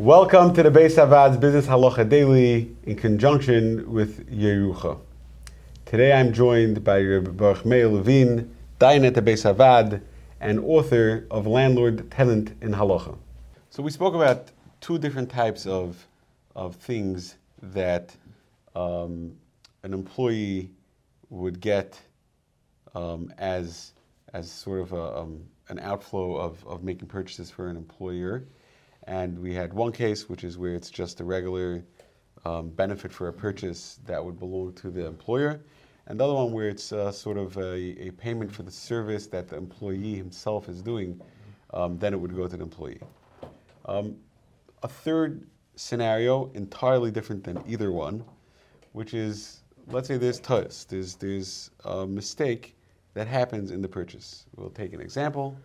Welcome to the Beis HaVaad's Business Halacha Daily in conjunction with Yerucha. Today I'm joined by Rabbi Baruch Meir Levine, Dayan at the Beis Havad, and author of Landlord Tenant in Halacha. So we spoke about two different types of, of things that um, an employee would get um, as, as sort of a, um, an outflow of, of making purchases for an employer. And we had one case, which is where it's just a regular um, benefit for a purchase that would belong to the employer. And the other one where it's uh, sort of a, a, payment for the service that the employee himself is doing, um, then it would go to the employee. Um, a third scenario, entirely different than either one, which is let's say there's TUS, there's, there's a mistake that happens in the purchase. We'll take an example.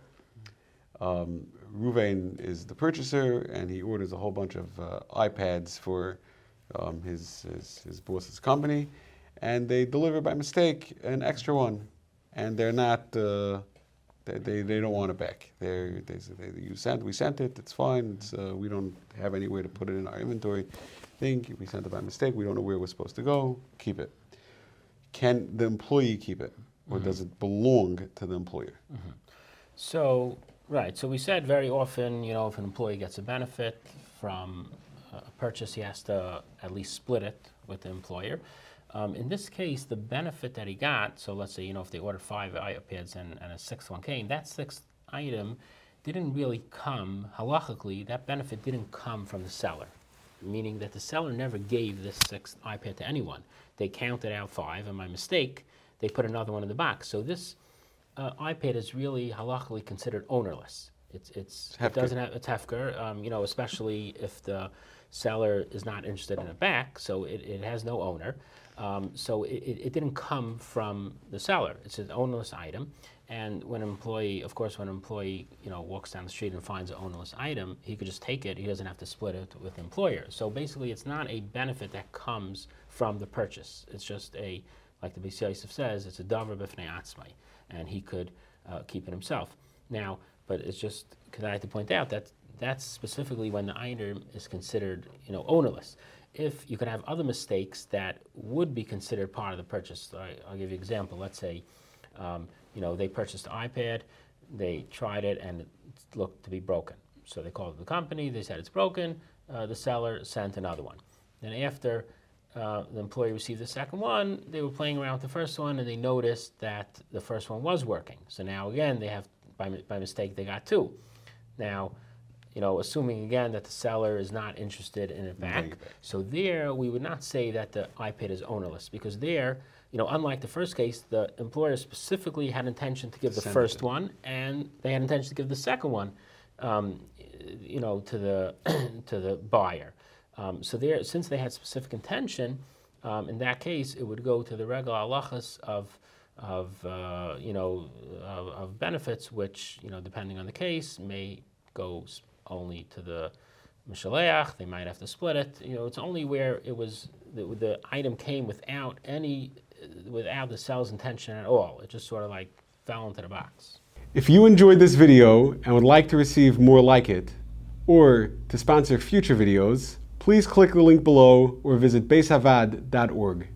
Um, Ruvain is the purchaser, and he orders a whole bunch of uh, iPads for um, his, his, his boss's company, and they deliver by mistake an extra one, and they're not. Uh, they, they, they, don't want it back. They're, they they, you sent we sent it. It's fine. It's, uh, we don't have any way to put it in our inventory. Thing we sent it by mistake. We don't know where we're supposed to go. Keep it. Can the employee keep it, or mm-hmm. does it belong to the employer? Mm-hmm. So Right. So we said very often, you know, if an employee gets a benefit from a purchase, he has to at least split it with the employer. Um, in this case, the benefit that he got, so let's say, you know, if they ordered five iPads and, and a sixth one came, that sixth item didn't really come, halachically, that benefit didn't come from the seller, meaning that the seller never gave this sixth iPad to anyone. They counted out five, and by mistake, they put another one in the box. So this uh, iPad is really halachically considered ownerless. It's it's it doesn't have it's hefker. Um, you know, especially if the seller is not interested in it back, so it, it has no owner. Um, so it, it didn't come from the seller. It's an ownerless item. And when an employee, of course, when an employee you know walks down the street and finds an ownerless item, he could just take it. He doesn't have to split it with the employer. So basically, it's not a benefit that comes from the purchase. It's just a, like the Beis Yosef says, it's a davar b'fnei atzmai and he could uh, keep it himself. Now, but it's just because I have to point out that that's specifically when the item is considered, you know, ownerless. If you could have other mistakes that would be considered part of the purchase, I, will give you an example. Let's say, um, you know, they purchased an iPad, they tried it, and it looked to be broken. So they called the company, they said it's broken. Uh, the seller sent another one. Then after uh, the employee received the second one, they were playing around with the first one and they noticed that the first one was working. So now again, they have, by, by mistake, they got two. Now, you know, assuming again that the seller is not interested in it back. So there, we would not say that the iPad is ownerless because there, you know, unlike the first case, the employer specifically had intention to give the Send first it. one and they had intention to give the second one, um, you know, to the to the buyer. Um, so there, since they had specific intention, um, in that case, it would go to the regular halachas of, of uh, you know, of, of, benefits, which, you know, depending on the case, may go only to the mishaleach. They might have to split it. You know, it's only where it was the, the item came without any, without the seller's intention at all. It just sort of like fell into the box. If you enjoyed this video and would like to receive more like it, or to sponsor future videos, please click the link below or visit beishavad.org.